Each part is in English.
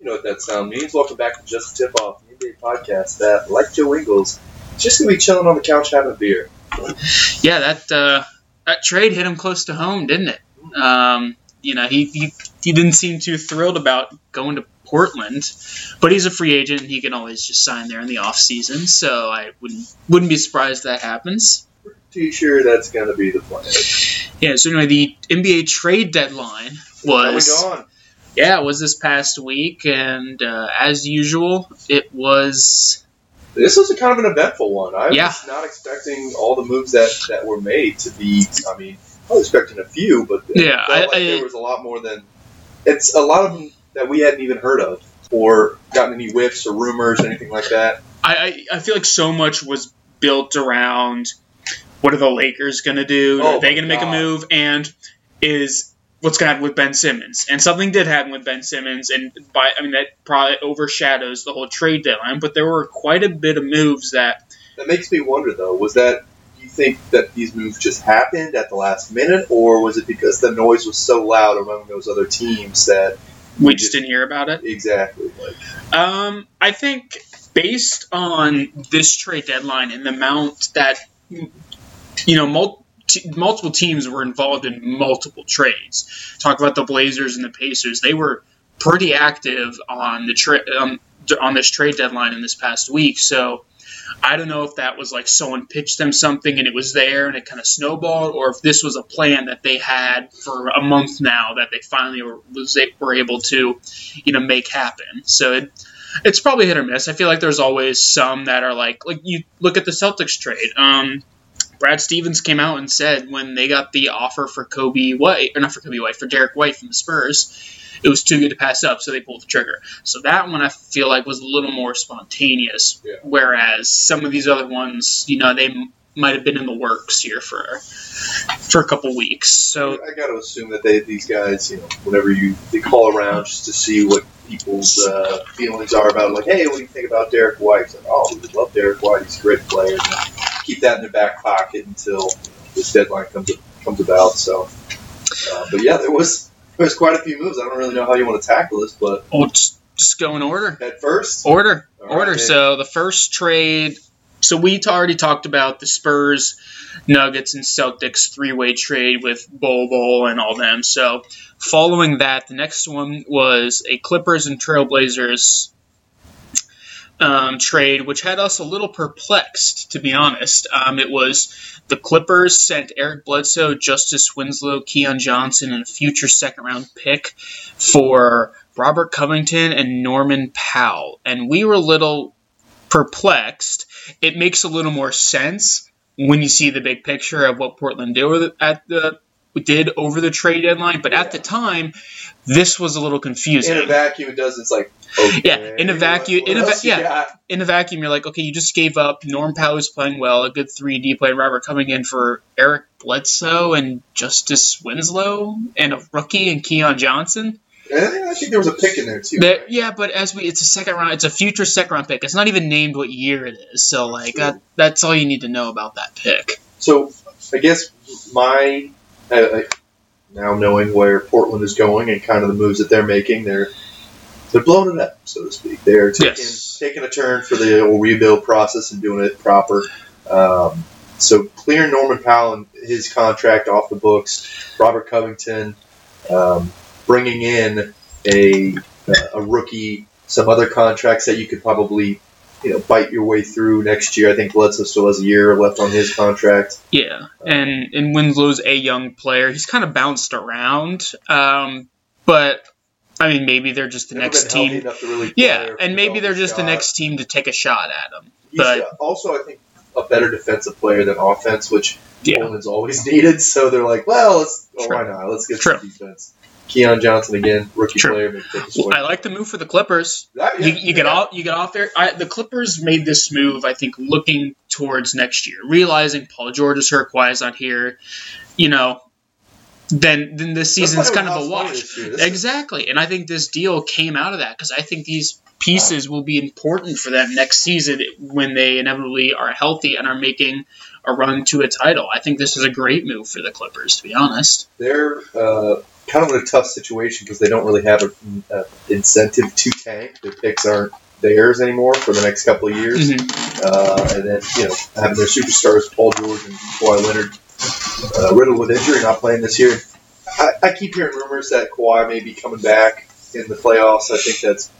You know what that sound means. Welcome back to Just Tip Off, the NBA podcast that, like Joe Ingles, just going to be chilling on the couch having a beer. Yeah, that uh, that trade hit him close to home, didn't it? Um, you know, he, he he didn't seem too thrilled about going to Portland, but he's a free agent and he can always just sign there in the off season. So I wouldn't wouldn't be surprised if that happens. Pretty sure that's going to be the plan. Yeah. So anyway, the NBA trade deadline was. Yeah it was this past week, and uh, as usual, it was This was a kind of an eventful one. I Yeah. was not expecting all the moves that, that were made to be. I mean, I was expecting a few, but Yeah, felt I- like I- there was a lot more than. It's a lot of them that we hadn't even heard of or gotten any whiffs or rumors or anything like that. I, I I feel like so much was built around what are the Lakers going to do? Oh are they going to make a move? And is what's going to happen with Ben Simmons? And something did happen with Ben Simmons, and by I mean that probably overshadows the whole trade deadline. But there were quite a bit of moves that That makes me wonder, though, was that do you think that these moves just happened at the last minute, or was it because the noise was so loud among those other teams that we just didn't hear about it. exactly like Um, I think based on this trade deadline and the amount that you know mul- t- multiple teams were involved in multiple trades. Talk about the Blazers and the Pacers; they were pretty active on the um, on this trade deadline in this past week. So. I don't know if that was like someone pitched them something and it was there and it kind of snowballed, or if this was a plan that they had for a month now that they finally were, was were able to, you know, make happen. So it, it's probably hit or miss. I feel like there's always some that are like like you look at the Celtics trade. Um, Brad Stevens came out and said when they got the offer for Coby White or not for Coby White for Derek White from the Spurs, it was too good to pass up, so they pulled the trigger. So that one I feel like was a little more spontaneous, Yeah. whereas some of these other ones, you know, they might have been in the works here for for a couple weeks. So I got to assume that they these guys, you know, whenever you they call around just to see what people's uh, feelings are about, like, hey, what do you think about Derek White? It's like, oh, we love Derek White. He's a great player. And keep that in their back pocket until this deadline comes comes about. So, uh, but yeah, there was there was quite a few moves. I don't really know how you want to tackle this, but we'll just, just go in order. at first, Order, All right, order. Dave. So the first trade. So we already talked about the Spurs, Nuggets, and Celtics three-way trade with Bol Bol and all them. So following that, the next one was a Clippers and Trailblazers um, trade, which had us a little perplexed, to be honest. Um, it was the Clippers sent Eric Bledsoe, Justice Winslow, Keon Johnson, and a future second-round pick for Robert Covington and Norman Powell. And we were a little perplexed. It makes a little more sense when you see the big picture of what Portland did at the did over the trade deadline. But at the time, this was a little confusing. in a vacuum, it does. It's like, okay, Yeah, in a vacuum- in a va- yeah. got? in a vacuum, you're like, okay, you just gave up Norm Powell who's playing well, a good 3D player, Robert coming in for Eric Bledsoe and Justice Winslow, and a rookie and Keon Johnson. I think there was a pick in there too. That- yeah, but as we, it's a second round, it's a future second round pick. It's not even named what year it is, so like that, that's all you need to know about that pick. So I guess my now knowing where Portland is going and kind of the moves that they're making, they're they're blowing it up, so to speak. They're taking Yes. taking a turn for the rebuild process and doing it proper. Um, so clearing Norman Powell and his contract off the books, Robert Covington, um, bringing in a uh, a rookie, some other contracts that you could probably you know bite your way through next year. I think Bledsoe still has a year left on his contract. Yeah, and and Winslow's a young player. He's kind of bounced around, um, but I mean, maybe they're just the Never next team. to really Yeah, and maybe they're just the next team to take a shot at him. He's but- uh, also, I think, a better defensive player than offense, which Yeah. Portland's always needed. So they're like, well, let's True. why not? Let's get True. some defense. Keon Johnson again, rookie True. player, maybe take a swing. I like the move for the Clippers. That- You, yeah, you get yeah. off you get off there. I, the Clippers made this move, I think, looking towards next year, realizing Paul George is hurt, Kawhi's not here. You know, then then this That's season's kind of a wash. this year. This is- Exactly, and I think this deal came out of that because I think these pieces will be important for them next season when they inevitably are healthy and are making a run to a title. I think this is a great move for the Clippers, to be honest. They're uh, kind of in a tough situation because they don't really have an incentive to tank. Their picks aren't theirs anymore for the next couple of years. Mm-hmm. Uh, and then, you know, having their superstars, Paul George and Kawhi Leonard, uh, riddled with injury, not playing this year. I, I keep hearing rumors that Kawhi may be coming back in the playoffs. I think that's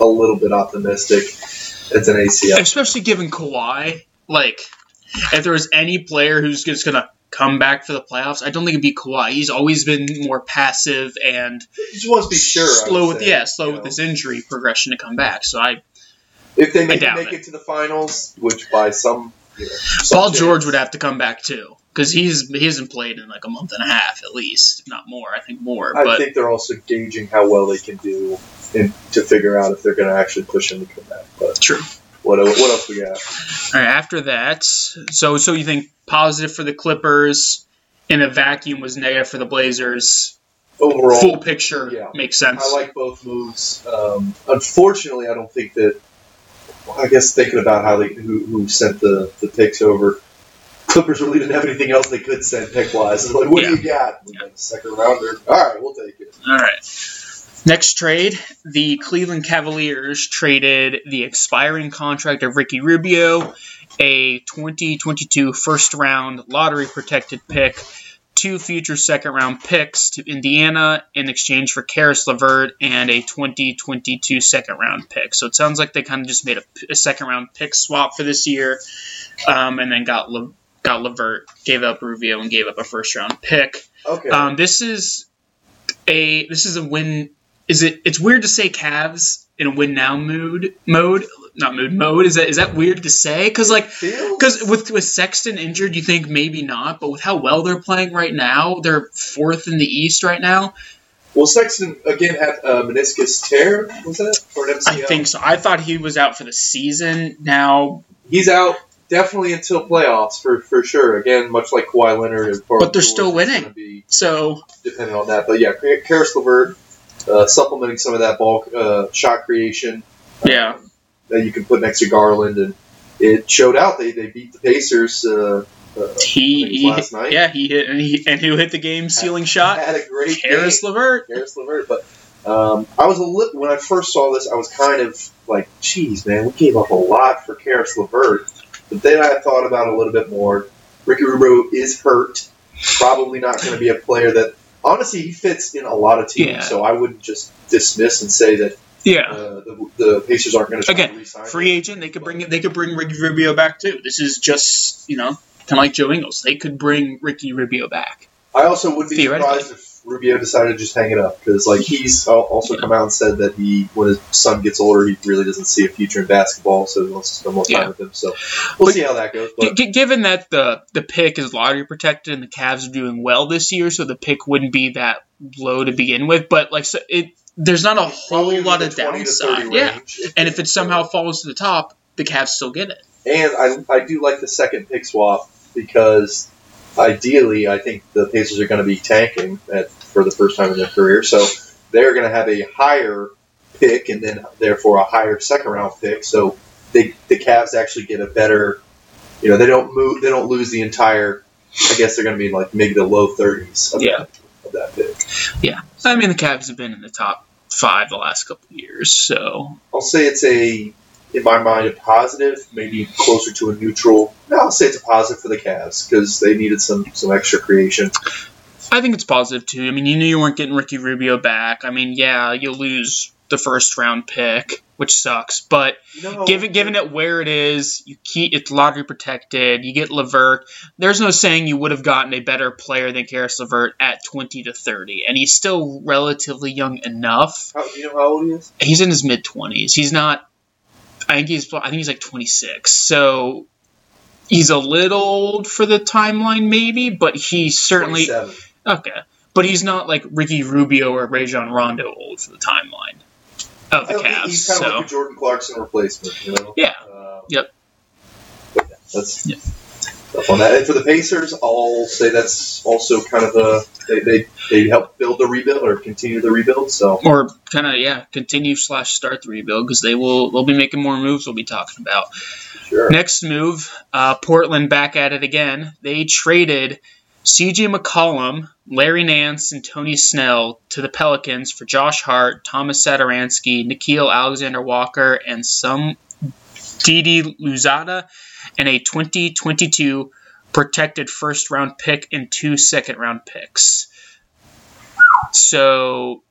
a little bit optimistic. It's an ACL. Especially given Kawhi, like, if there was any player who's just going to come back for the playoffs, I don't think it'd be Kawhi. He's always been more passive and He just wants to be sure. Slow with say, yeah, slow with know. his injury progression to come back. So I If they make, make it. it. to the finals, which by some, you know, some Paul chance- George would have to come back too because he's he hasn't played in like a month and a half at least, if not more. I think more, I but think they're also gauging how well they can do in, to figure out if they're going to actually push him to come back. But true. What what else we got? All right, after that, so so you think positive for the Clippers in a vacuum was negative for the Blazers. Overall, Full picture yeah. makes sense. I like both moves. Um, unfortunately, I don't think that. I guess thinking about how they who, who sent the, the picks over, Clippers really didn't have anything else they could send pick wise. Like, what do you got? We got a second rounder. All right, we'll take it. All right. Next trade, the Cleveland Cavaliers traded the expiring contract of Ricky Rubio, a 2022 first round lottery protected pick, two future second round picks to Indiana in exchange for Caris LeVert and a 2022 second round pick. So it sounds like they kind of just made a, a second round pick swap for this year, um, and then got Le, got LeVert, gave up Rubio, and gave up a first round pick. Okay. Um, this is a this is a win. Is it? It's weird to say Cavs in a win now mood mode, not mood mode. Is that is that weird to say? Because like because with with Sexton injured, you think maybe not, but with how well they're playing right now, they're fourth in the East right now. well, Sexton again had a meniscus tear. Was that or an MCL? I think so. I thought he was out for the season. Now, he's out definitely until playoffs for for sure. Again, much like Kawhi Leonard, and But they're still winning. So depending on that. But yeah, Caris LeVert uh, supplementing some of that ball uh, shot creation yeah, that you can put next to Garland, and it showed out. They they beat the Pacers. Uh, uh, he, last night. yeah he hit and he and who hit the game sealing shot? had a great Caris game. LeVert. Caris LeVert, but. Um, I was a little when I first saw this. I was kind of like, "Geez, man, we gave up a lot for Caris LeVert." But then I thought about it a little bit more. Ricky Rubio is hurt. Probably not going to be a player that. Honestly, he fits in a lot of teams, Yeah. so I wouldn't just dismiss and say that Yeah. uh, the, the Pacers aren't going to Again, free him. agent. They could bring they could bring Ricky Rubio back too. This is just you know kind of like Joe Ingles. They could bring Ricky Rubio back. I also would be surprised if Rubio decided to just hang it up because, like, he's also come out and said that he, when his son gets older, he really doesn't see a future in basketball, so he wants to spend more time Yeah. with him. So we'll But- see how that goes. G- But g- given that the the pick is lottery protected and the Cavs are doing well this year, so the pick wouldn't be that low to begin with. But like so it, there's not a whole lot of the 20 to 30 downside. Yeah, and if it somehow falls to the top, the Cavs still get it. And I, I do like the second pick swap because ideally, I think the Pacers are going to be tanking at, for the first time in their career. So they're going to have a higher pick and then, therefore, a higher second round pick. So they, the Cavs actually get a better, you know, they don't move, they don't lose the entire, I guess they're going to be like maybe the low 30s of, Yeah. that, of that pick. Yeah, I mean the Cavs have been in the top five the last couple of years, so I'll say it's a, in my mind, a positive, maybe closer to a neutral. No, I'll say it's a positive for the Cavs because they needed some, some extra creation. I think it's positive too. I mean, you knew you weren't getting Ricky Rubio back. I mean, yeah, you'll lose the first round pick, which sucks. But You know, given given it where it is, you keep it's lottery protected. You get Levert. There's no saying you would have gotten a better player than Caris Levert at 20 to 30, and he's still relatively young enough. How, do you know how old he is? He's in his mid 20s. He's not. I think he's. I think he's like 26. So. He's a little old for the timeline, maybe, but he's certainly Okay. But he's not like Ricky Rubio or Rajon Rondo old for the timeline of the Cavs. He's kind of So like a Jordan Clarkson replacement, you know? Yeah. Uh, Yep. yeah, That's Yep. On that. And for the Pacers, I'll say that's also kind of a they they, they help build the rebuild or continue the rebuild. So or kind of yeah, continue slash start the rebuild because they will they'll be making more moves. We'll be talking about. sure. Next move, uh, Portland back at it again. They traded C.J. McCollum, Larry Nance, and Tony Snell to the Pelicans for Josh Hart, Thomas Satoransky, Nickeil Alexander Walker, and some Didi Louzada, and a 2022 protected first round pick and two second round picks. So,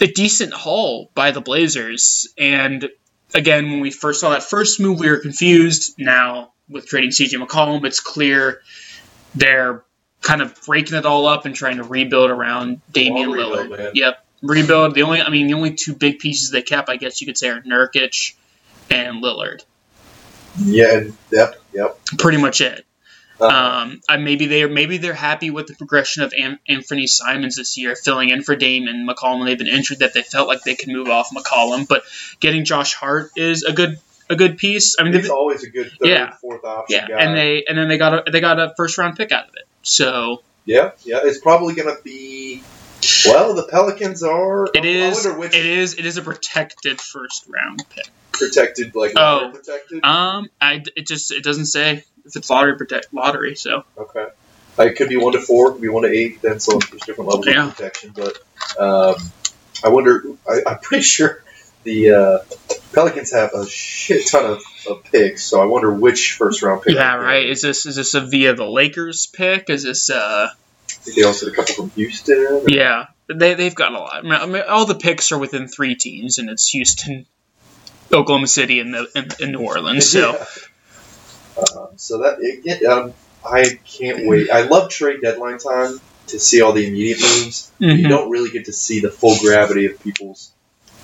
a decent haul by the Blazers. And again, when we first saw that first move, we were confused. Now, with trading CJ McCollum, it's clear they're kind of breaking it all up and trying to rebuild around Damian Long Lillard. man. Yep, rebuild. The only, I mean, the only two big pieces they kept, I guess you could say, are Nurkic and Lillard. Yeah. Yep. Yep. Pretty much it. Uh, Um, I, maybe they're maybe they're happy with the progression of Am- Anfernee Simons this year, filling in for Dame and McCollum. They've been injured that they felt like they could move off McCollum, but getting Josh Hart is a good a good piece. I mean, it's always a good third, Yeah. fourth option yeah, guy. and they and then they got a they got a first round pick out of it. So yeah. Yeah. It's probably gonna be. Well, the Pelicans are. It is. Which, it is. It is a protected first round pick. protected, like Oh. protected. Um, I it just it doesn't say if it's lottery protect lottery. So Okay. Uh, It could be one to four, it could be one to eight, then so there's different levels Yeah. of protection. But um, I wonder, I, I'm pretty sure the uh, Pelicans have a shit ton of, of picks, so I wonder which first round pick. yeah, right. Is this is this a via the Lakers pick? Is this uh? They also had a couple from Houston. Yeah, they they've got a lot. I mean, all the picks are within three teams, and it's Houston, Oklahoma City, and the and, and New Orleans. So Yeah. Um, so that it, um, I can't wait. I love trade deadline time to see all the immediate moves. You Mhm. don't really get to see the full gravity of people's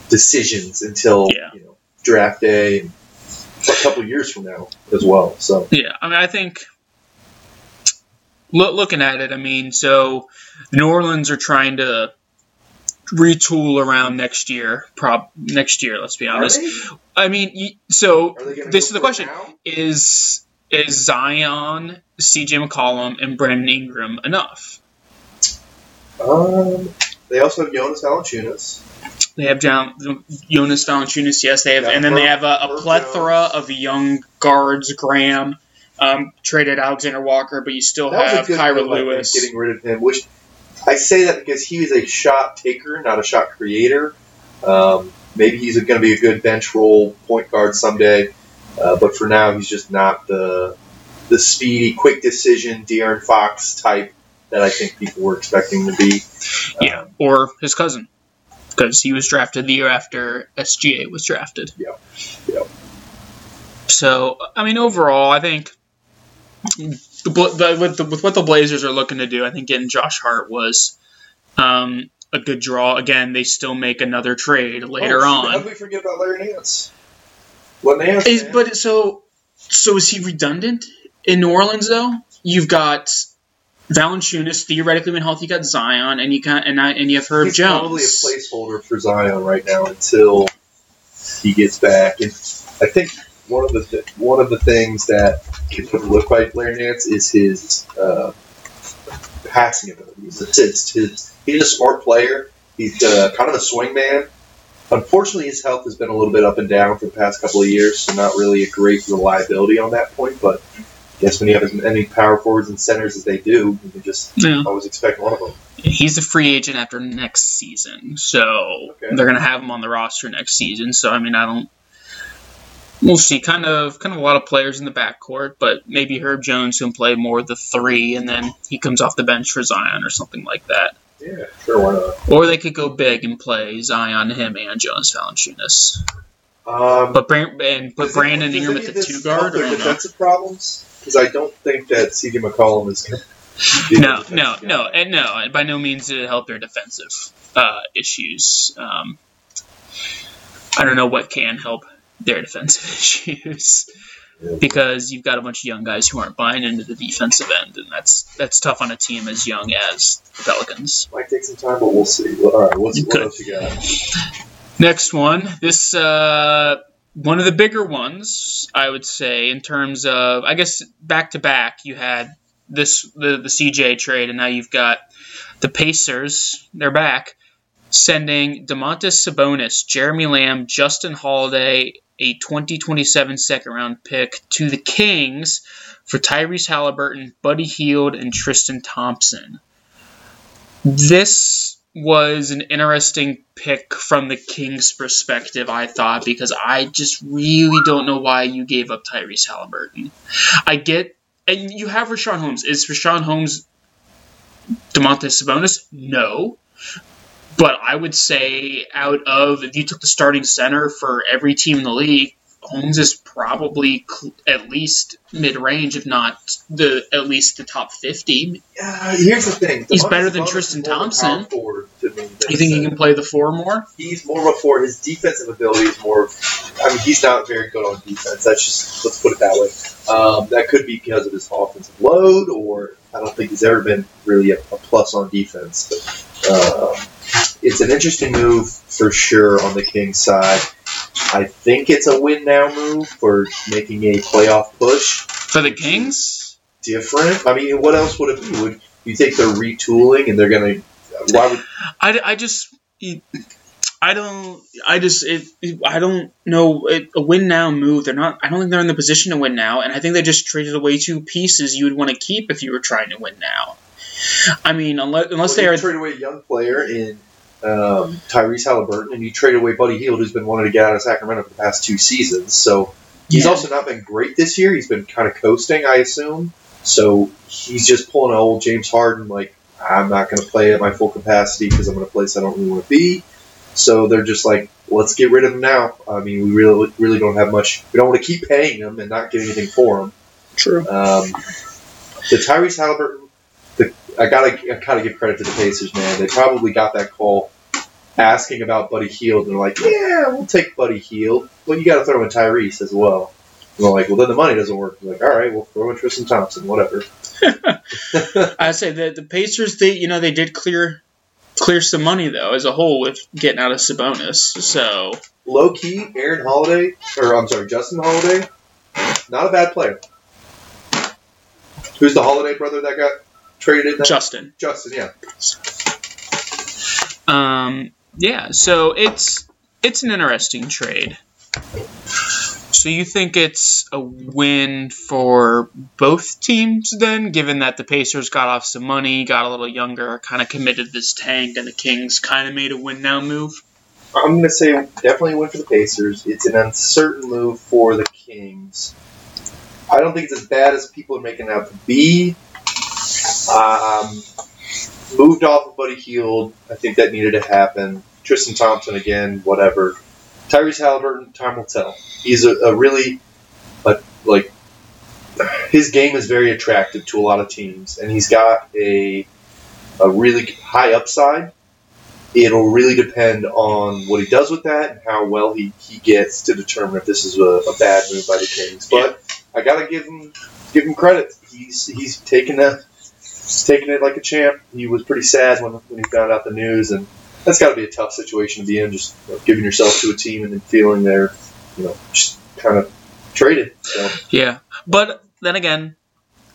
decisions until Yeah. you know draft day and a couple years from now as well. So yeah, I mean, I think loo- looking at it, I mean, so New Orleans are trying to retool around next year. Prob next year, let's be honest. I mean, so are they gonna this is the question: now? is is Zion, C.J. McCollum, and Brandon Ingram enough? Um, they also have Jonas Valanciunas. They have John, Jonas Valanciunas, yes, they have, Yeah, and then they have a, a plethora of young guards. Graham um, traded Alexander Walker, but you still That was have good Kira move, I think, Lewis. getting rid of him. Which I say that because he was a shot taker, not a shot creator. Um, maybe he's going to be a good bench role point guard someday, uh, but for now he's just not the the speedy, quick decision De'Aaron Fox type that I think people were expecting to be. yeah, or his cousin, because he was drafted the year after SGA was drafted. Yep. Yep. So, I mean, overall, I think the, the, with, the, with what the Blazers are looking to do, I think getting Josh Hart was um, a good draw. Again, they still make another trade later Oh, on. How did we forget about Larry Nance? What Nance? Is, but so so is he redundant in New Orleans though? You've got Valanciunas theoretically when healthy. You got Zion, and you got and I, and you have Herb he's Jones. probably a placeholder for Zion right now until he gets back. And I think one of the th- one of the things that can look like Larry Nance is his uh, passing abilities. It's, it's his, he's a smart player. He's uh, kind of a swing man. Unfortunately, his health has been a little bit up and down for the past couple of years, so not really a great reliability on that point. But I guess when you have as many power forwards and centers as they do, you can just Yeah. always expect one of them. He's a free agent after next season, so Okay. they're gonna have him on the roster next season. So I mean, I don't. We'll see. Kind of, kind of a lot of players in the backcourt, but maybe Herb Jones can play more of the three, and then he comes off the bench for Zion or something like that. Yeah, sure, why not? Or they could go big and play Zion, him, and Jonas Valanciunas. Um, But Bran- and put it- Brandon does Ingram at the two guard. Or no? defensive problems? Because I don't think that C.J. McCollum is going to. no, no, no, and no, and by no means did it help their defensive uh, issues. Um, I don't know what can help their defensive issues because you've got a bunch of young guys who aren't buying into the defensive end, and that's that's tough on a team as young as the Pelicans. Might take some time, but we'll see. All right, what's, what else you got? Next one, this uh, one of the bigger ones, I would say, in terms of, I guess, back to back, you had this the, the CJ trade, and now you've got the Pacers. They're back, sending Domantas Sabonis, Jeremy Lamb, Justin Holiday, a 2027 second round pick to the Kings for Tyrese Halliburton, Buddy Hield, and Tristan Thompson. This was an interesting pick from the Kings' perspective, I thought, because I just really don't know why you gave up Tyrese Halliburton. I get, and you have Richaun Holmes. Is Richaun Holmes Domantas Sabonis? No. But I would say, out of, if you took the starting center for every team in the league, Holmes is probably cl- at least mid range, if not the at least the top fifty. Yeah, here's the thing. He's better than Tristan is more of a Thompson. forward to me than You think he can play the four more? He's more of a four. His defensive ability is more. I mean, he's not very good on defense. That's just let's put it that way. Um, that could be because of his offensive load, or I don't think he's ever been really a, a plus on defense. But um, it's an interesting move for sure on the Kings side. I think it's a win now move for making a playoff push. For the Kings? Different. I mean, what else would it be? Would you think they're retooling and they're gonna? Why would I, I just I don't I just it, I don't know it, a win now move. They're not. I don't think they're in the position to win now, and I think they just traded away two pieces you would want to keep if you were trying to win now. I mean, unless unless Well, they you are trade away a young player in um, Tyrese Halliburton, and you trade away Buddy Hield, who's been wanting to get out of Sacramento for the past two seasons. So he's Yeah. also not been great this year. He's been kind of coasting, I assume. So he's just pulling an old James Harden, like I'm not going to play at my full capacity because I'm in a place I don't really want to be. So they're just like, let's get rid of him now. I mean, we really, really don't have much. We don't want to keep paying him and not get anything for him. true. Um, the Tyrese Halliburton, I gotta, I gotta give credit to the Pacers, man. They probably got that call asking about Buddy Hield, and they're like, "Yeah, we'll take Buddy Hield, but you got to throw in Tyrese as well." And they're like, "Well, then the money doesn't work." They're like, "All right, we'll throw in Tristan Thompson, whatever." I say the the Pacers they you know they did clear clear some money though as a whole with getting out of Sabonis. So Low key, Aaron Holiday, or I'm sorry, Justin Holiday, not a bad player. Who's the Holiday brother that got traded? That? Justin. Justin, yeah. Um, yeah, so it's it's an interesting trade. So you think it's a win for both teams then, given that the Pacers got off some money, got a little younger, kind of committed this tank, and the Kings kind of made a win now move? I'm going to say definitely a win for the Pacers. It's an uncertain move for the Kings. I don't think it's as bad as people are making it out to be. Um, moved off of Buddy Hield. I think that needed to happen. Tristan Thompson again, whatever. Tyrese Halliburton, time will tell. He's a, a really, a, like, his game is very attractive to a lot of teams, and he's got a, a really high upside it'll really depend on what he does with that and how well he, he gets to determine if this is a, a bad move by the Kings. But I gotta give him give him credit. He's he's taken that taking it like a champ. He was pretty sad when, when he found out the news, and that's got to be a tough situation to be in. Just you know, giving yourself to a team and then feeling they're you know just kind of traded. So Yeah, but then again,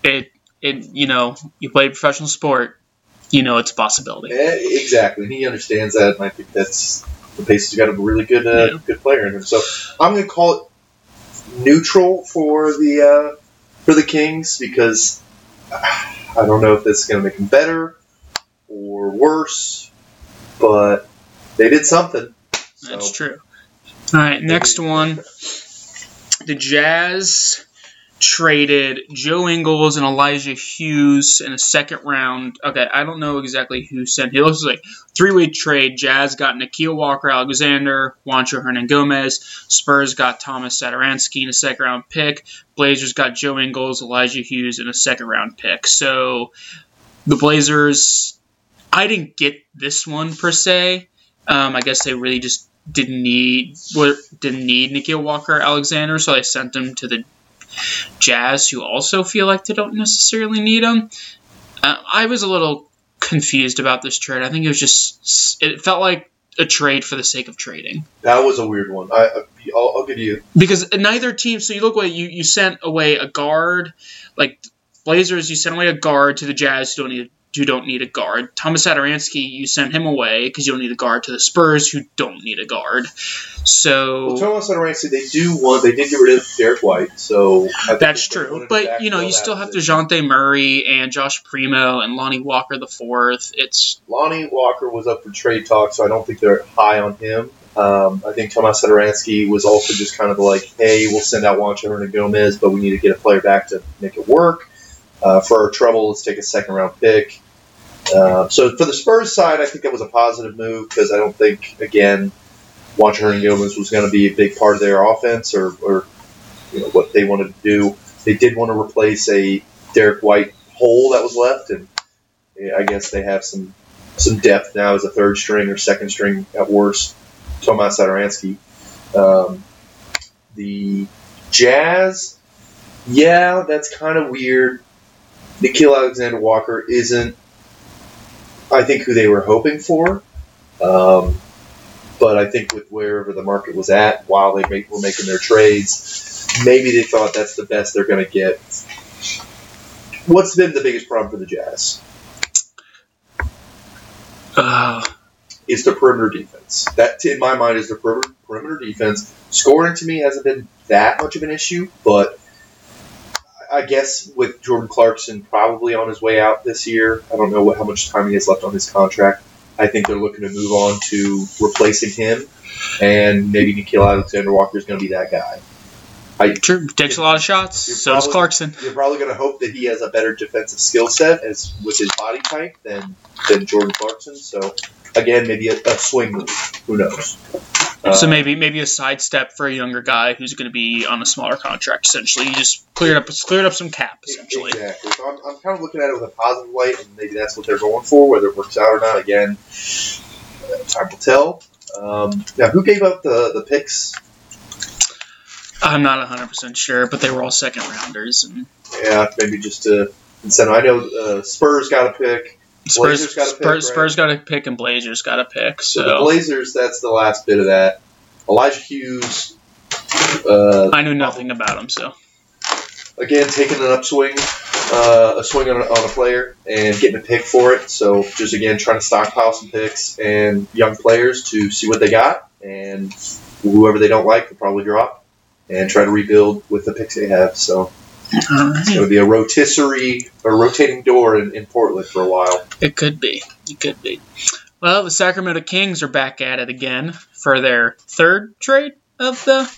it it you know you play professional sport, you know it's a possibility. eh, exactly, and he understands that, and I think that's the Pacers got a really good uh, Yeah. good player in him. So I'm going to call it neutral for the uh, for the Kings because I don't know if this is going to make them better or worse, but they did something. So, That's true. All right, next one. The Jazz traded Joe Ingles and Elijah Hughes in a second round. Okay, I don't know exactly who sent. It looks like three way trade. Jazz got Nickeil Walker Alexander, Juancho Hernangomez. Spurs got Thomas Satoransky in a second round pick. Blazers got Joe Ingles, Elijah Hughes in a second round pick. So the Blazers, I didn't get this one per se. Um, I guess they really just didn't need didn't need Nickeil Walker Alexander, so I sent him to the Jazz, who also feel like they don't necessarily need him. Uh, I was a little confused about this trade. I think it was just it felt like a trade for the sake of trading. That was a weird one. I, I'll, I'll give you because neither team. So you look away. You you sent away a guard, like Blazers. You sent away a guard to the Jazz who don't need who don't need a guard. Thomas Satoransky, you sent him away because you don't need a guard to the Spurs who don't need a guard. So well, Thomas Satoransky, they do want they did get rid of Derek White, so that's true. But you know, you still have Dejounte Murray and Josh Primo and Lonnie Walker the fourth. It's Lonnie Walker was up for trade talk, so I don't think they're high on him. Um, I think Tomas Satoransky was also just kind of like, hey, we'll send out Juancho Hernangomez, but we need to get a player back to make it work. Uh, for our trouble, let's take a second round pick. Uh, so for the Spurs side, I think that was a positive move because I don't think, again, Juancho Hernangomez was going to be a big part of their offense or, or you know, what they wanted to do. They did want to replace a Derek White hole that was left, and I guess they have some some depth now as a third string or second string at worst. Tomas Satoransky. Um, the Jazz, yeah, that's kind of weird. Nickeil Alexander Walker isn't, I think, who they were hoping for. Um, but I think with wherever the market was at while they make, were making their trades, maybe they thought that's the best they're going to get. What's been the biggest problem for the Jazz? Uh, is the perimeter defense. That, in my mind, is the perimeter defense. Scoring to me hasn't been that much of an issue, but I guess with Jordan Clarkson probably on his way out this year, I don't know what, how much time he has left on his contract. I think they're looking to move on to replacing him, and maybe Nickeil Alexander Walker is going to be that guy. I, True, takes a lot of shots. So probably, does Clarkson. You're probably going to hope that he has a better defensive skill set as with his body type than than Jordan Clarkson. So again, maybe a, a swing move. Who knows? So uh, maybe maybe a sidestep for a younger guy who's going to be on a smaller contract. Essentially, you just cleared up cleared up some cap. Essentially, exactly. So I'm, I'm kind of looking at it with a positive light, and maybe that's what they're going for. Whether it works out or not, again, time will tell. Um, now, who gave up the the picks? I'm not 100 percent sure, but they were all second rounders, and yeah, maybe just to incentive. I know uh, Spurs got a pick. Spurs, got Spurs, pick, Spurs got a pick and Blazers got a pick. So. so. the Blazers, that's the last bit of that. Elijah Hughes. Uh, I knew nothing about him, so. Again, taking an upswing, uh, a swing on a, on a player, and getting a pick for it. So just again trying to stockpile some picks and young players to see what they got, and whoever they don't like, they'll probably drop, and try to rebuild with the picks they have. So it's going to be a rotisserie or rotating door in, in Portland for a while. It could be. It could be. Well, the Sacramento Kings are back at it again for their third trade of the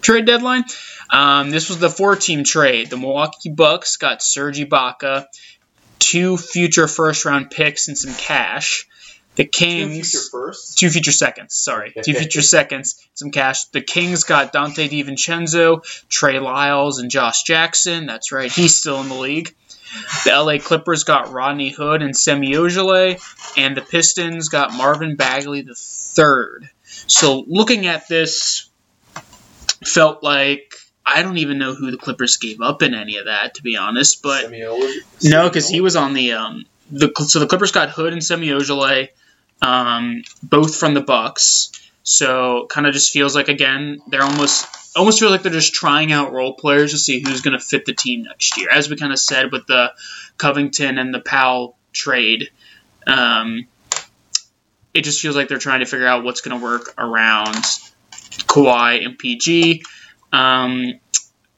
trade deadline. Um, this was the four-team trade. The Milwaukee Bucks got Serge Ibaka, two future first-round picks, and some cash. The Kings. Two future firsts? Two future seconds, sorry. two future seconds, some cash. The Kings got Donte DiVincenzo, Trey Lyles, and Josh Jackson. That's right, he's still in the league. The LA Clippers got Rodney Hood and Semi Ojeleye, and the Pistons got Marvin Bagley the third. So looking at this, felt like I don't even know who the Clippers gave up in any of that, to be honest. But no, because he was on the um the so the Clippers got Hood and Semi Ojeleye um, both from the Bucks. So kind of just feels like again they're almost almost feel like they're just trying out role players to see who's going to fit the team next year. As we kind of said with the Covington and the Powell trade, um, it just feels like they're trying to figure out what's going to work around Kawhi and PG. Um,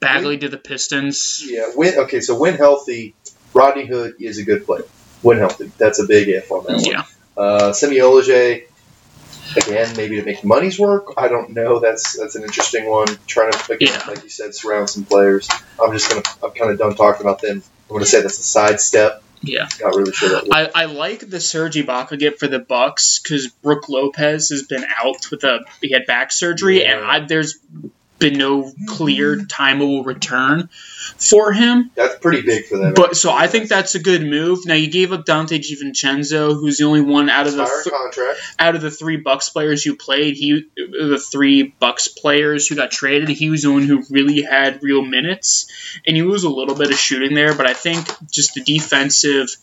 Bagley to the Pistons. Yeah, when okay, so when healthy, Rodney Hood is a good player. When healthy, that's a big if on that one. Yeah. Uh, Semi Ojeleye, again, maybe to make money's work. I don't know. That's that's an interesting one. Trying to, again, yeah. like you said, surround some players. I'm just gonna. I'm kind of done talking about them. I'm gonna say that's a sidestep. Yeah, not really sure that. I, I like the Serge Ibaka get for the Bucks because Brook Lopez has been out with a he had back surgery, yeah. and I, there's been no clear mm-hmm. timeable return for him. That's pretty big for them. But so I think that's a good move. Now you gave up Donte DiVincenzo, who's the only one out of the th- out of the three Bucks players who played. He the three Bucks players who got traded. He was the one who really had real minutes, and he was a little bit of shooting there. But I think just the defensive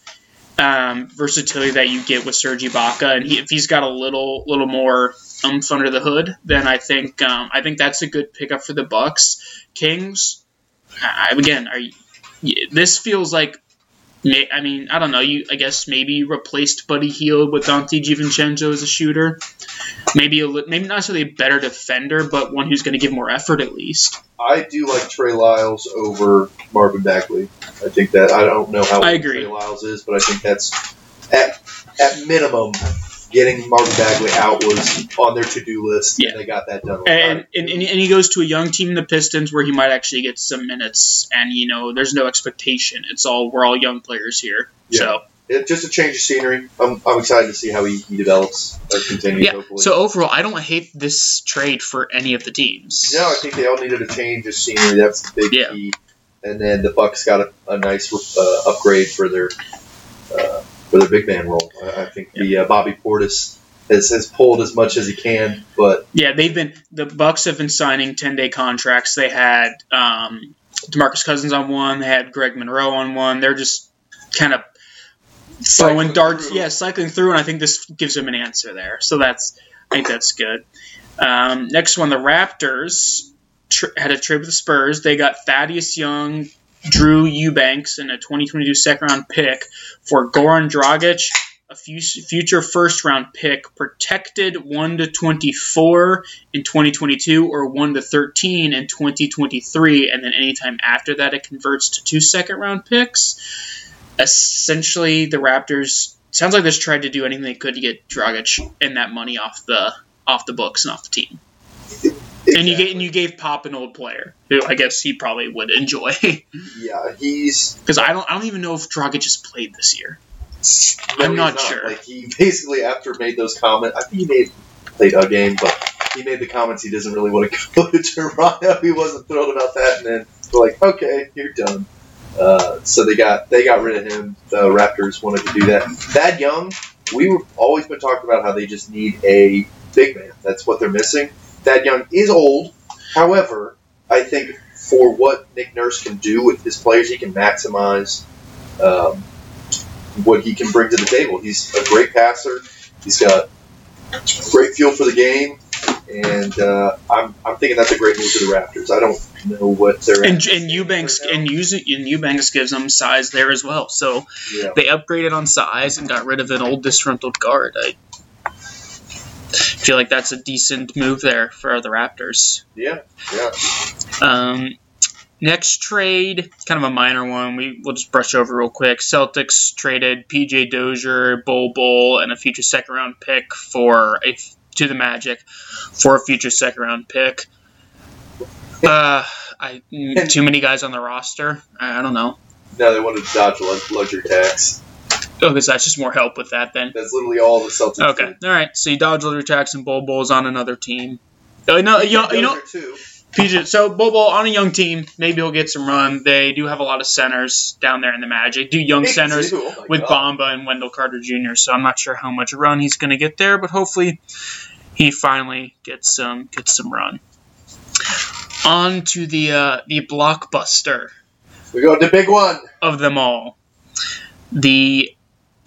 um, versatility that you get with Serge Ibaka, and he, if he's got a little little more umph under the hood, then I think um, I think that's a good pickup for the Bucks. Kings, again, are you, this feels like I mean, I don't know. You, I guess maybe replaced Buddy Hield with Donte DiVincenzo as a shooter. Maybe a maybe not necessarily a better defender, but one who's going to give more effort at least. I do like Trey Lyles over Marvin Bagley. I think that I don't know how I agree. Trey Lyles is, but I think that's at at minimum getting Marvin Bagley out was on their to do list, Yeah. and they got that done. And, and, and he goes to a young team, the Pistons, where he might actually get some minutes. And you know, there's no expectation. It's all we're all young players here. Yeah. So It, just a change of scenery. I'm, I'm excited to see how he, he develops or continues. yeah. Hopefully. So overall, I don't hate this trade for any of the teams. No, I think they all needed a change of scenery. That's the big Yeah. key. And then the Bucks got a, a nice uh, upgrade for their uh, for their big man role. I, I think the uh, Bobby Portis has, has pulled as much as he can, but Yeah, they've been the Bucks have been signing ten day contracts. They had um, Demarcus Cousins on one. They had Greg Monroe on one. They're just kind of throwing darts. through. Yeah, cycling through, and I think this gives them an answer there. So that's I think that's good. Um, next one, the Raptors tr- had a trade with the Spurs. They got Thaddeus Young, Drew Eubanks, and a 2022 second round pick for Goran Dragic, a future first round pick, protected 1 to 24 in 2022 or 1 to 13 in 2023, and then anytime after that it converts to two second round picks. Essentially, the Raptors sounds like they just tried to do anything they could to get Dragic and that money off the off the books and off the team. And you gave and you gave Pop an old player who I guess he probably would enjoy yeah, he's because I don't I don't even know if Dragic just played this year. no, I'm he's not sure. Like he basically after made those comments, I think he made played a game, but he made the comments he doesn't really want to go to Toronto. He wasn't thrilled about that, and then we're like, okay, you're done. Uh, so they got they got rid of him. The Raptors wanted to do that. Thad Young, we were always been talking about how they just need a big man. That's what they're missing. Thad Young is old, however, I think for what Nick Nurse can do with his players, he can maximize um, what he can bring to the table. He's a great passer. He's got great feel for the game, and uh, I'm, I'm thinking that's a great move for the Raptors. I don't know what they're And and Eubanks right and using and Eubanks gives them size there as well. So yeah. they upgraded on size and got rid of an old disgruntled guard. I feel like that's a decent move there for the Raptors. yeah, yeah, Um, next trade, kind of a minor one. We we'll just brush over real quick. Celtics traded PJ Dozier, Bol Bol, and a future second round pick for a to the Magic for a future second round pick. Uh, I too many guys on the roster. I, I don't know. No, they wanted to dodge lux- luxury tax. Oh, because that's just more help with that then. That's literally all the Celtics. Okay, all right. So you dodge Luther Jackson, Bol Bol's on another team. Uh, no, you know, you know. PJ. So Bol on a young team, maybe he'll get some run. They do have a lot of centers down there in the Magic. Do young centers Oh with God. Bamba and Wendell Carter Jr. So I'm not sure how much run he's going to get there, but hopefully he finally gets some gets some run. On to the uh, the blockbuster We go to the big one. of them all. The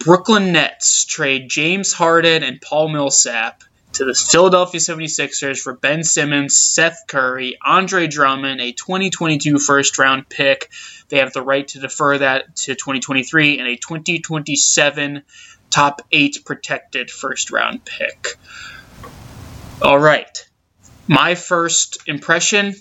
Brooklyn Nets trade James Harden and Paul Millsap to the Philadelphia 76ers for Ben Simmons, Seth Curry, Andre Drummond, a 2022 first round pick. They have the right to defer that to 2023 and a 2027 top 8 protected first round pick. All right. My first impression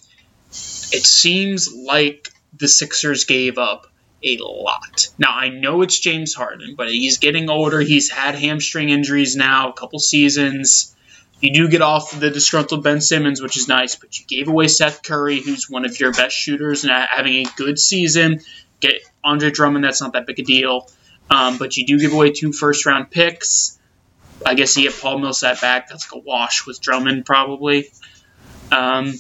it seems like the Sixers gave up a lot. Now I know it's James Harden, but he's getting older. He's had hamstring injuries now, a couple seasons. You do get off the disgruntled Ben Simmons, which is nice, but you gave away Seth Curry, who's one of your best shooters and having a good season. Get Andre Drummond, that's not that big a deal. Um, but you do give away two first round picks. I guess you get Paul Millsap back. That's like a wash with Drummond, probably. Um,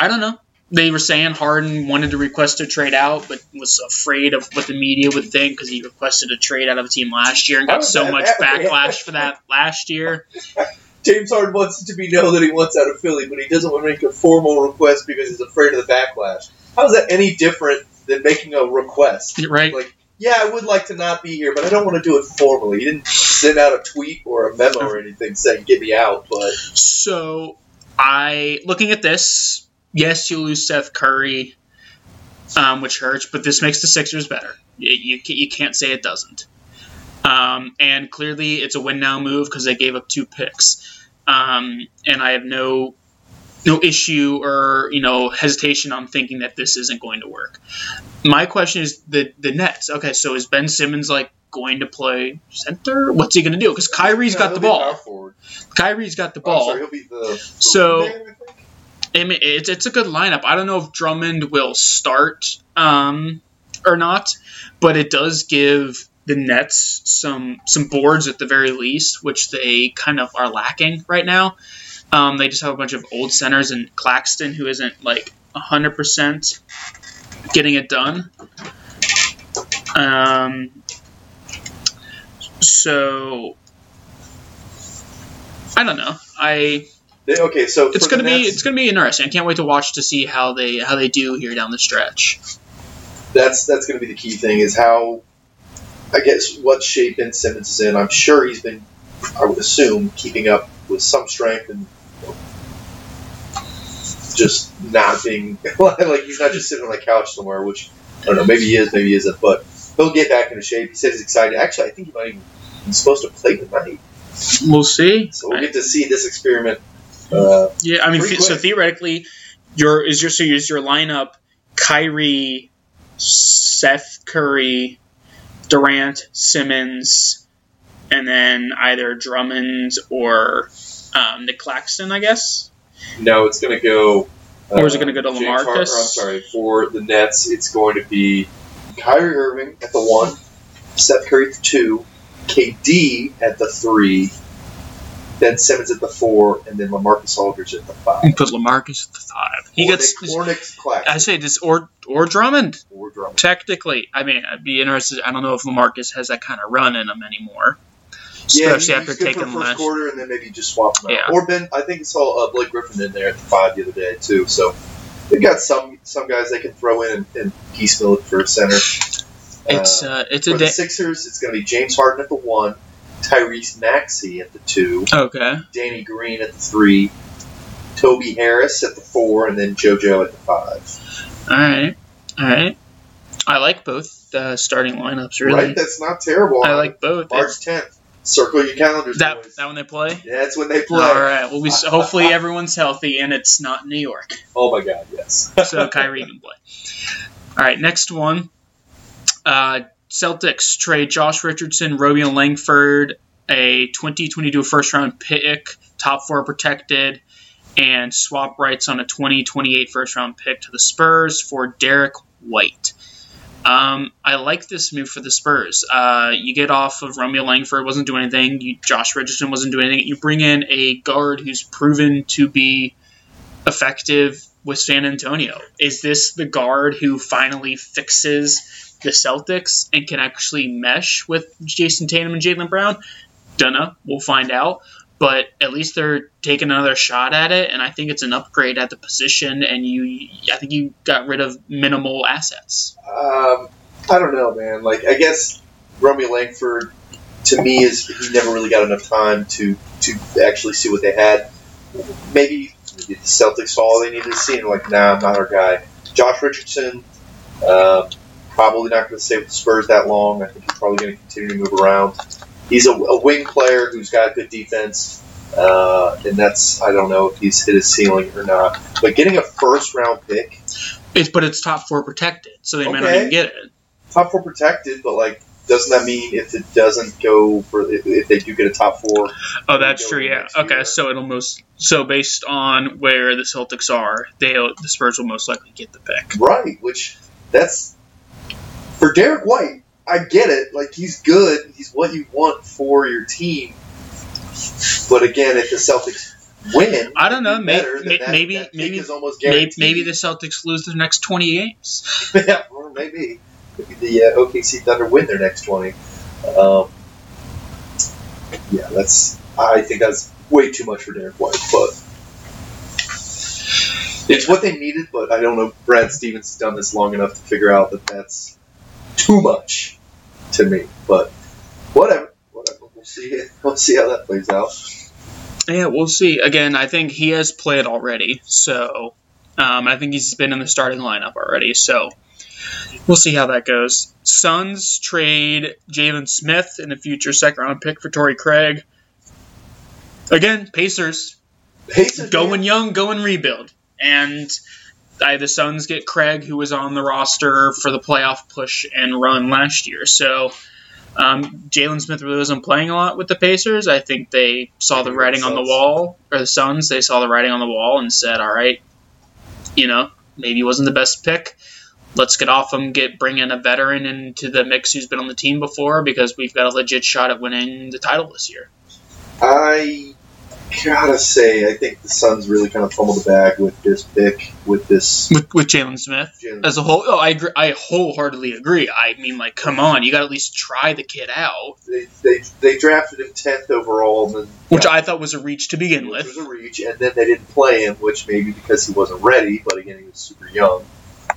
I don't know they were saying Harden wanted to request a trade out, but was afraid of what the media would think because he requested a trade out of a team last year and got oh, so that much happen? backlash for that last year. James Harden wants it to be known that he wants out of Philly, but he doesn't want to make a formal request because he's afraid of the backlash. How is that any different than making a request? Right? Like yeah, I would like to not be here, but I don't want to do it formally. He didn't send out a tweet or a memo or anything saying get me out, but So I looking at this, yes, you lose Seth Curry, um, which hurts, but this makes the Sixers better. You, you, can't say it doesn't. Um, and clearly, it's a win now move because they gave up two picks, um, and I have no no issue or you know hesitation on thinking that this isn't going to work. My question is the the Nets. Okay, so is Ben Simmons like going to play center? What's he going to do? Because Kyrie's Yeah, got the ball. Kyrie's got the Oh, ball. sorry, he'll be the So- the man, I mean, it's it's a good lineup. I don't know if Drummond will start um, or not, but it does give the Nets some some boards at the very least, which they kind of are lacking right now. Um, they just have a bunch of old centers and Claxton, who isn't like hundred percent getting it done. Um, so I don't know. I They- okay, so it's gonna be Nets, it's gonna be interesting. I can't wait to watch to see how they how they do here down the stretch. that's that's going to be the key thing is how I guess what shape Ben Simmons is in. I'm sure he's been, I would assume, keeping up with some strength and just not being like he's not just sitting on the couch somewhere. Which I don't know, maybe he is, maybe he isn't, but he'll get back into shape. He said he's excited. Actually, I think he might even he's supposed to play tonight, We'll see. so we'll get to see this experiment. Uh, Yeah, I mean, th- so theoretically, your is your so is your lineup Kyrie, Seth Curry, Durant, Simmons, and then either Drummond or um, Nick Claxton, I guess. No, it's going to go. Or is it gonna go to James Har- LaMarcus? or I'm sorry, for the Nets, it's going to be Kyrie Irving at the one, Seth Curry at the two, KD at the three, Ben Simmons at the four, and then LaMarcus Aldridge at the five. You put LaMarcus at the five. He or gets. Nick, or Nick Claxton. I say this or or Drummond. or Drummond. Technically, I mean, I'd be interested. I don't know if LaMarcus has that kind of run in him anymore, Yeah, especially he- after he's good for taking the first last. quarter, and then maybe just swap him out. Yeah. Or Ben, I think I saw uh, Blake Griffin in there at the five the other day too. So they've got some some guys they can throw in and, and piecemeal it for a center. It's Uh, uh, it's For a the day. Sixers, it's going to be James Harden at the one, Tyrese Maxey at the two, Okay. Danny Green at the three, Toby Harris at the four, and then JoJo at the five. All right. All right. I like both uh, starting lineups. Really, Right? That's not terrible. I like both. March 10th. Circle your calendars, that boys. that when they play. yeah, that's when they play. All right. Well, we hopefully everyone's healthy and it's not New York, Oh my God, yes. so Kyrie can play. All right. Next one. Uh, Celtics trade Josh Richardson, Romeo Langford, a 2022 first round pick, top four protected, and swap rights on a 2028 first round pick to the Spurs for Derrick White. Um, I like this move for the Spurs. Uh, you get off of Romeo Langford, wasn't doing anything. You, Josh Richardson wasn't doing anything. You bring in a guard who's proven to be effective with San Antonio. Is this the guard who finally fixes the Celtics and can actually mesh with Jayson Tatum and Jaylen Brown? Dunno. We'll find out. But at least they're taking another shot at it, and I think it's an upgrade at the position. And you, I think you got rid of minimal assets. Um, I don't know, man. Like, I guess Romeo Langford, to me, is he never really got enough time to to actually see what they had. Maybe, the Celtics saw all they needed to see, and like, nah, not our guy. Josh Richardson, um, probably not going to stay with the Spurs that long. I think he's probably going to continue to move around. He's a, a wing player who's got good defense, uh, and that's I don't know if he's hit his ceiling or not. But getting a first round pick, It's but it's top four protected, so they may not even get it. top four protected, but like, doesn't that mean if it doesn't go for if, if they do get a top four, Oh, that's true. Yeah. Okay. year. So it'll most so based on where the Celtics are, they the Spurs will most likely get the pick. right? Which that's for Derrick White. I get it. Like he's good. He's what you want for your team. But again, if the Celtics win, I don't know, do may- better, then that- maybe- that maybe- is almost Maybe, guaranteed. maybe the Celtics lose their next twenty games. yeah, or maybe maybe the uh, OKC Thunder win their next twenty. Um, yeah, that's. I think that's way too much for Derrick White, but it's what they needed. But I don't know. Brad Stevens has done this long enough to figure out that that's too much. to me. But whatever, whatever. We'll see. We'll see how that plays out. Yeah, we'll see. Again, I think he has played already, so um, I think he's been in the starting lineup already. So we'll see how that goes. Suns trade Jalen Smith in the future second round pick for Torrey Craig. Again, Pacers Pacers going young, going rebuild, and I, the Suns get Craig, who was on the roster for the playoff push and run last year. So um, Jalen Smith really wasn't playing a lot with the Pacers. I think they saw the writing on the wall, or the Suns. They saw the writing on the wall and said, "All right, you know, maybe he wasn't the best pick. Let's get off him, get bring in a veteran into the mix who's been on the team before because we've got a legit shot at winning the title this year." I gotta say, I think the Suns really kind of fumbled the bag with this pick, with this. With, with Jalen Smith. Jalen- as a whole. Oh, I agree, I wholeheartedly agree. I mean, like, come on, you got to at least try the kid out, They, they, they drafted him tenth overall, and then which I thought was a reach to begin with. was a reach, and then they didn't play him, which maybe because he wasn't ready, but again he was super young.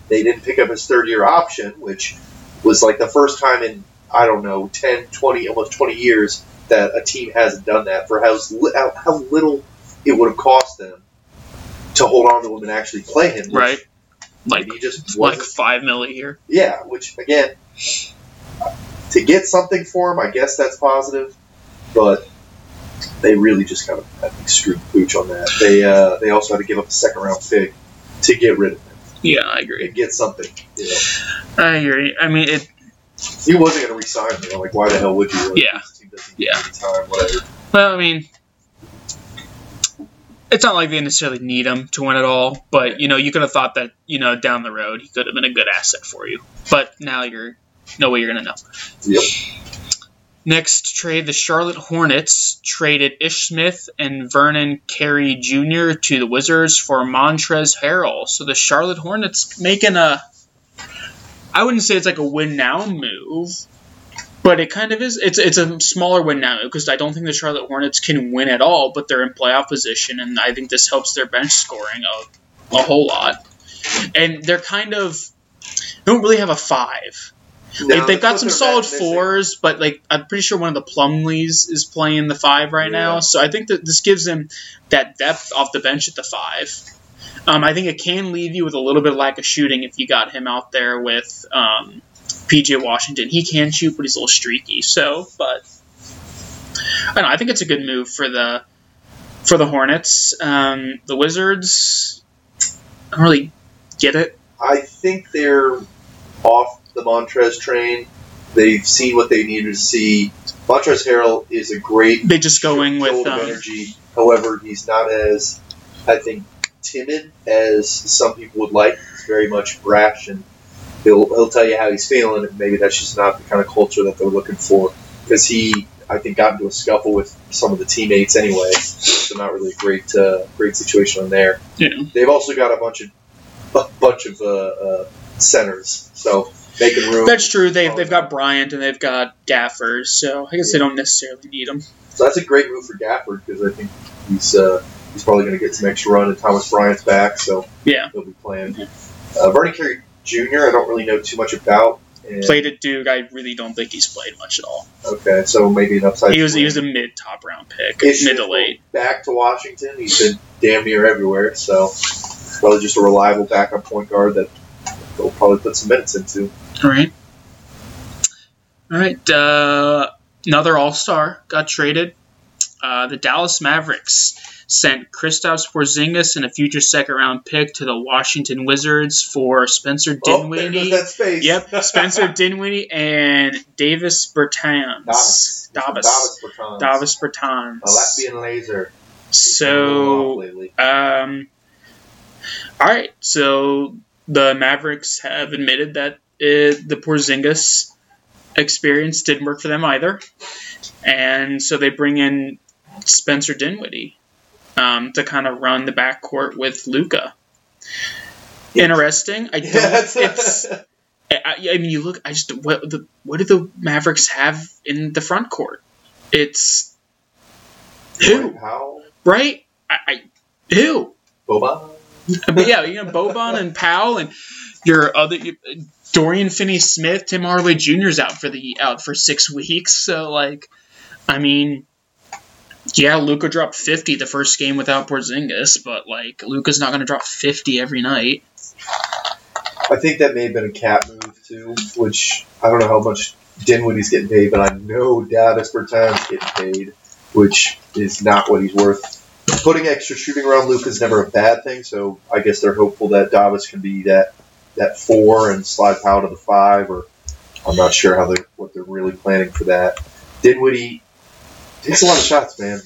They didn't pick up his third year option, which was like the first time in I don't know 10, 20, almost twenty years that a team hasn't done that for how how, how little it would have cost them to hold on to him and actually play him. Right. Like, he just like five mil a year. yeah, which again, to get something for him, I guess that's positive, but they really just kind of I think, screwed the pooch on that. They uh, they also had to give up a second round pick to get rid of him Yeah, I agree. and get something. You know, I agree. I mean, it. he wasn't going to resign. You know, like why the hell would you? Like, Yeah. Yeah. time, whatever. Well, I mean, it's not like they necessarily need him to win it all, but you know, you could have thought that you know down the road he could have been a good asset for you. But now you're no way you're gonna know. Yep. Next trade, the Charlotte Hornets traded Ish Smith and Vernon Carey Jr. to the Wizards for Montrez Harrell. So the Charlotte Hornets making a, I wouldn't say it's like a win now move, but it kind of is. It's it's a smaller win now because I don't think the Charlotte Hornets can win at all, but they're in playoff position, and I think this helps their bench scoring a, a whole lot. And they're kind of they don't really have a five. They, Now, they've got some solid fours, but like I'm pretty sure one of the Plumlees is playing the five right now. So I think that this gives them that depth off the bench at the five. Um, I think it can leave you with a little bit of lack of shooting if you got him out there with um, PJ Washington. He can shoot, but he's a little streaky. So, but I don't know. I think it's a good move for the for the Hornets. Um, the Wizards, I don't really get it. I think they're off the Montrez train. They've seen what they needed to see. Montrez Harrell is a great They just going with um, energy. However, he's not as, I think, timid as some people would like. He's very much brash, and he'll he'll tell you how he's feeling. And maybe that's just not the kind of culture that they're looking for. Because he, I think, got into a scuffle with some of the teammates anyway. So not really a great uh, great situation on there. know. They've also got a bunch of a bunch of uh, uh, centers, so making room. That's true. They've, they've got Bryant and they've got Gaffords, so I guess they don't necessarily need them. So that's a great move for Gafford because I think he's uh, he's probably going to get some extra run, and Thomas Bryant's back, so Yeah. he'll be playing. Uh, Vernon Carey Jr. I don't really know too much about. And, Played at Duke. I really don't think he's played much at all. Okay, so maybe an upside. He was he was a mid top round pick, mid to late. Back to Washington, he's been damn near everywhere. So probably just a reliable backup point guard that they'll probably put some minutes into. All right. All right. Uh, another All Star got traded. Uh, the Dallas Mavericks sent Kristaps Porzingis and a future second round pick to the Washington Wizards for Spencer Oh, Dinwiddie. that space. Yep, Spencer Dinwiddie and Davis Bertans. Davis. Davis. Davis Bertans. Davis Bertans. A Latvian laser. So, um, all right. So the Mavericks have admitted that uh, the Porzingis experience didn't work for them either, and so they bring in Spencer Dinwiddie um, to kind of run the backcourt with Luka. Interesting. I don't. It's. I, I mean, you look. I just what the what do the Mavericks have in the front court? It's who Powell, right? I, I who? Boban. But yeah, you know Boban and Powell and your other you- Dorian Finney-Smith, Tim Hardaway Jr.'s out for the out for six weeks. So like, I mean, yeah, Luka dropped 50 the first game without Porzingis, but like Luka's not going to drop 50 every night. I think that may have been a cap move too, which I don't know how much Dinwiddie's getting paid, but I know Davis Bertans getting paid, which is not what he's worth. Putting extra shooting around Luka is never a bad thing, so I guess they're hopeful that Davis can be that that four and slide Powell to the five, or I'm not sure how they what they're really planning for that. Dinwiddie takes a lot of shots, man.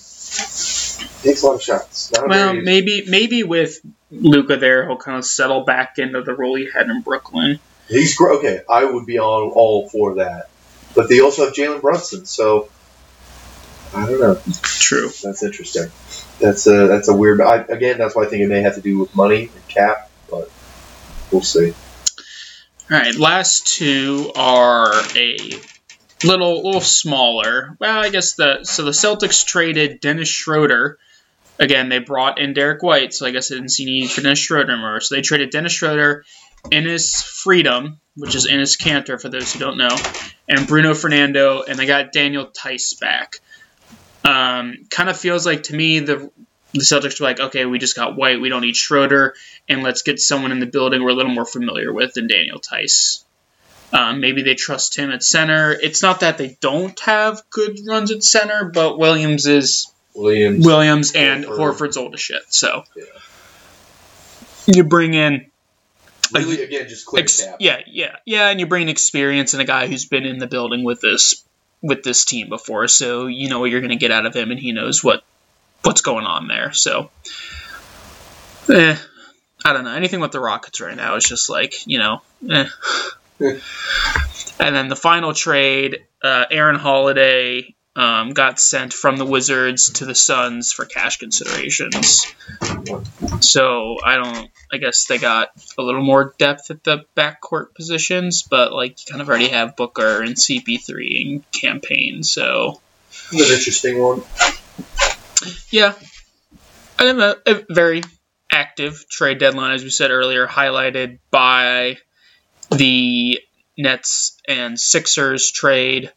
Takes a lot of shots. Not Well, maybe maybe with Luka there, he'll kind of settle back into the role he had in Brooklyn. He's okay. I would be all all for that, but they also have Jalen Brunson, so I don't know. True. That's interesting. That's a that's a weird. I, again, that's why I think it may have to do with money and cap, but we'll see. All right, last two are a little little smaller. Well, I guess the so the Celtics traded Dennis Schroeder. Again, they brought in Derrick White, so I guess they didn't see need for Dennis Schroeder anymore. So they traded Dennis Schroeder, Enes Freedom, which is Enes Kanter for those who don't know, and Bruno Fernando, and they got Daniel Theis back. Um, kind of feels like to me the the Celtics were like, okay, we just got White, we don't need Schroeder, and let's get someone in the building we're a little more familiar with than Daniel Theis. Um, maybe they trust him at center. It's not that they don't have good runs at center, but Williams is Williams. Williams and Horford. Horford's old as shit. So Yeah. you bring in really, again, just clear ex- cap. yeah, yeah, yeah, and you bring experience and a guy who's been in the building with this with this team before, so you know what you're going to get out of him, and he knows what what's going on there. So, eh, I don't know. Anything with the Rockets right now is just like you know, eh. and then the final trade, uh, Aaron Holiday. Um, got sent from the Wizards to the Suns for cash considerations. So I don't. I guess they got a little more depth at the backcourt positions, but like you kind of already have Booker and CP3 and Cam Payne. So An interesting one. yeah, and a, a very active trade deadline, as we said earlier, highlighted by the Nets and Sixers trade.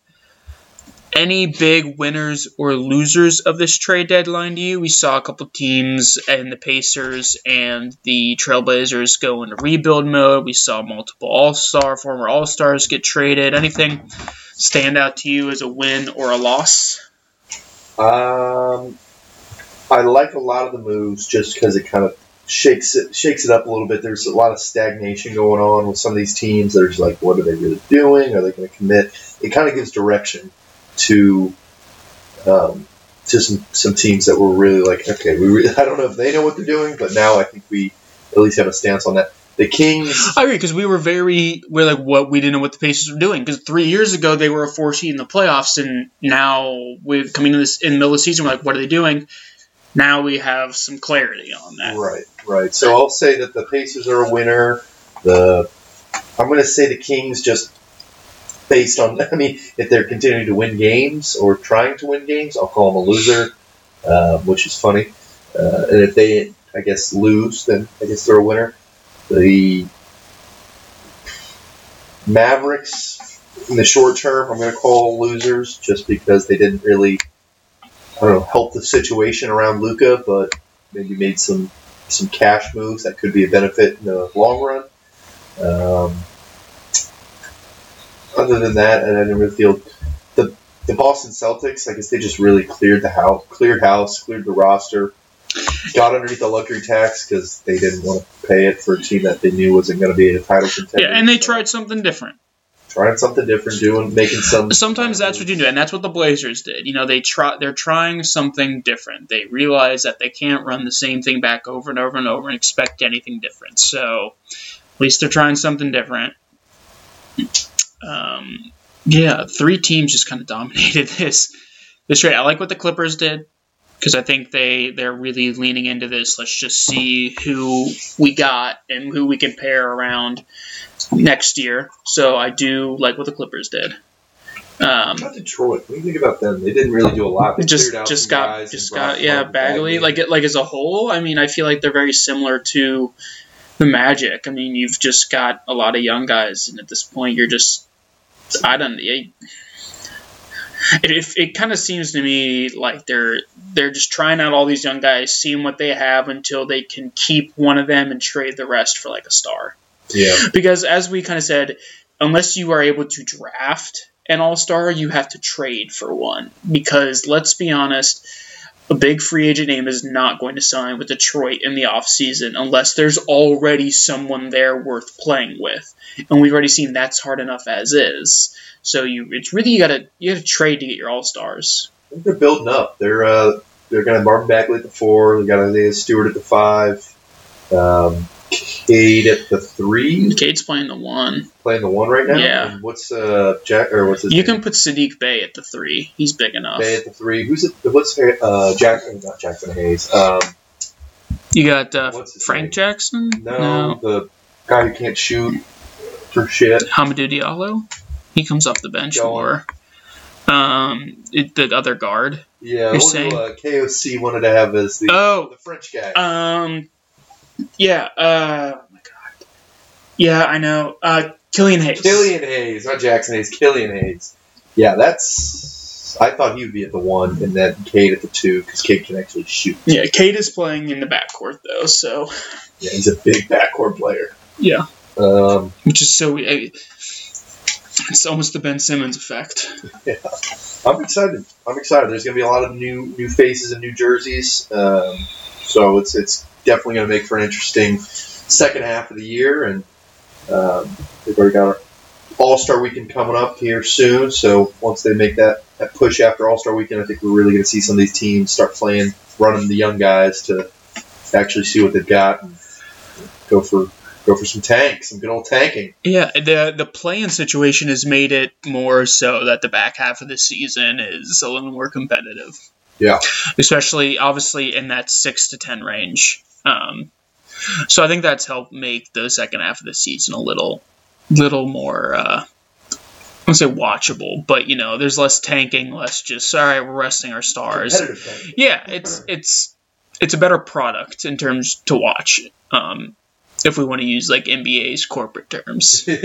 Any big winners or losers of this trade deadline to you? We saw a couple teams and the Pacers and the Trailblazers go into rebuild mode. We saw multiple All Star, former All Stars get traded. Anything stand out to you as a win or a loss? Um, I like a lot of the moves just because it kind of shakes it shakes it up a little bit. There's a lot of stagnation going on with some of these teams. There's like, what are they really doing? Are they going to commit? It kind of gives direction to um, to some some teams that were really like, okay, we re- I don't know if they know what they're doing, but now I think we at least have a stance on that. The Kings, I agree because we were very we're like what we didn't know what the Pacers were doing because three years ago they were a four seed in the playoffs and now we're coming in this in the middle of the season we're like what are they doing? Now we have some clarity on that. Right, right. So I'll say that the Pacers are a winner. The I'm going to say the Kings just based on. I mean, if they're continuing to win games or trying to win games, I'll call them a loser, uh, which is funny. Uh, and if they, I guess, lose, then I guess they're a winner. The Mavericks, in the short term, I'm going to call losers just because they didn't really, I don't know, help the situation around Luka, but maybe made some some cash moves that could be a benefit in the long run. Um, other than that, and I didn't really feel the the Boston Celtics. I guess they just really cleared the house, cleared house, cleared the roster, got underneath the luxury tax because they didn't want to pay it for a team that they knew wasn't going to be a title contender. Yeah, and they tried something different. Trying something different, doing making some. Sometimes that's what you do, and that's what the Blazers did. You know, they try they're trying something different. They realize that they can't run the same thing back over and over and over and expect anything different. So at least they're trying something different. Um, yeah, three teams just kind of dominated this this trade. I like what the Clippers did because I think they they're really leaning into this. Let's just see who we got and who we can pair around next year. So I do like what the Clippers did. Um, Not Detroit. What do you think about them? They didn't really do a lot. They just just got just got yeah Marvin Bagley like it like as a whole. I mean, I feel like they're very similar to the Magic. I mean, you've just got a lot of young guys, and at this point, you're just I don't. It, it, it kind of seems to me like they're they're just trying out all these young guys, seeing what they have until they can keep one of them and trade the rest for like a star. Yeah. Because as we kind of said, unless you are able to draft an all star, you have to trade for one. Because let's be honest, a big free agent name is not going to sign with Detroit in the offseason unless there's already someone there worth playing with. And we've already seen that's hard enough as is. So you it's really you gotta you gotta trade to get your all stars. They're building up. They're uh, they're gonna have Marvin Bagley at the four. They got Isaiah Stewart at the five. Um, Cade at the three. Cade's playing the one. Playing the one right now. Yeah. And what's uh Jack or what's his You name? can put Saddiq Bey at the three. He's big enough. Bey at the three. Who's it? What's uh Jack? Not Jaxson Hayes. Um, You got uh, Frank name? Jackson? no, the guy who can't shoot for shit. Hamidou Diallo. He comes off the bench Go more. Um, it, the other guard. Yeah, You're who saying- uh, KOC wanted to have as the Oh, the French guy. um, yeah. Uh, oh my god. Yeah, I know. Uh, Killian Hayes. Killian Hayes, not Jaxson Hayes. Killian Hayes. Yeah, that's. I thought he would be at the one, and then Cade at the two, because Cade can actually shoot. Yeah, Cade is playing in the backcourt though, so Yeah, he's a big backcourt player. yeah, Um, which is so. eh, It's almost the Ben Simmons effect. Yeah. I'm excited. I'm excited. There's going to be a lot of new new faces and new jerseys. Um, so it's it's definitely going to make for an interesting second half of the year. And um, they've already got All Star Weekend coming up here soon. So once they make that, that push after All Star Weekend, I think we're really going to see some of these teams start playing, running the young guys to actually see what they've got and go for go for some tanks, some good old tanking. Yeah, the the play-in situation has made it more so that the back half of the season is a little more competitive. Yeah. especially obviously in that six to ten range. Um, so I think that's helped make the second half of the season a little, little more. Uh, I won't say watchable, but you know, there's less tanking, less just all right, we're resting our stars. Yeah, it's it's it's a better product in terms to watch. Um, if we want to use like NBA's corporate terms.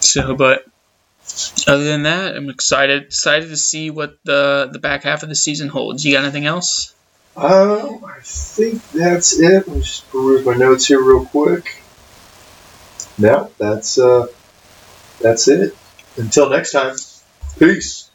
So, but other than that, I'm excited excited to see what the the back half of the season holds. You got anything else? Um, I think that's it. Let me just peruse my notes here real quick. No, that's uh, that's it. Until next time, peace.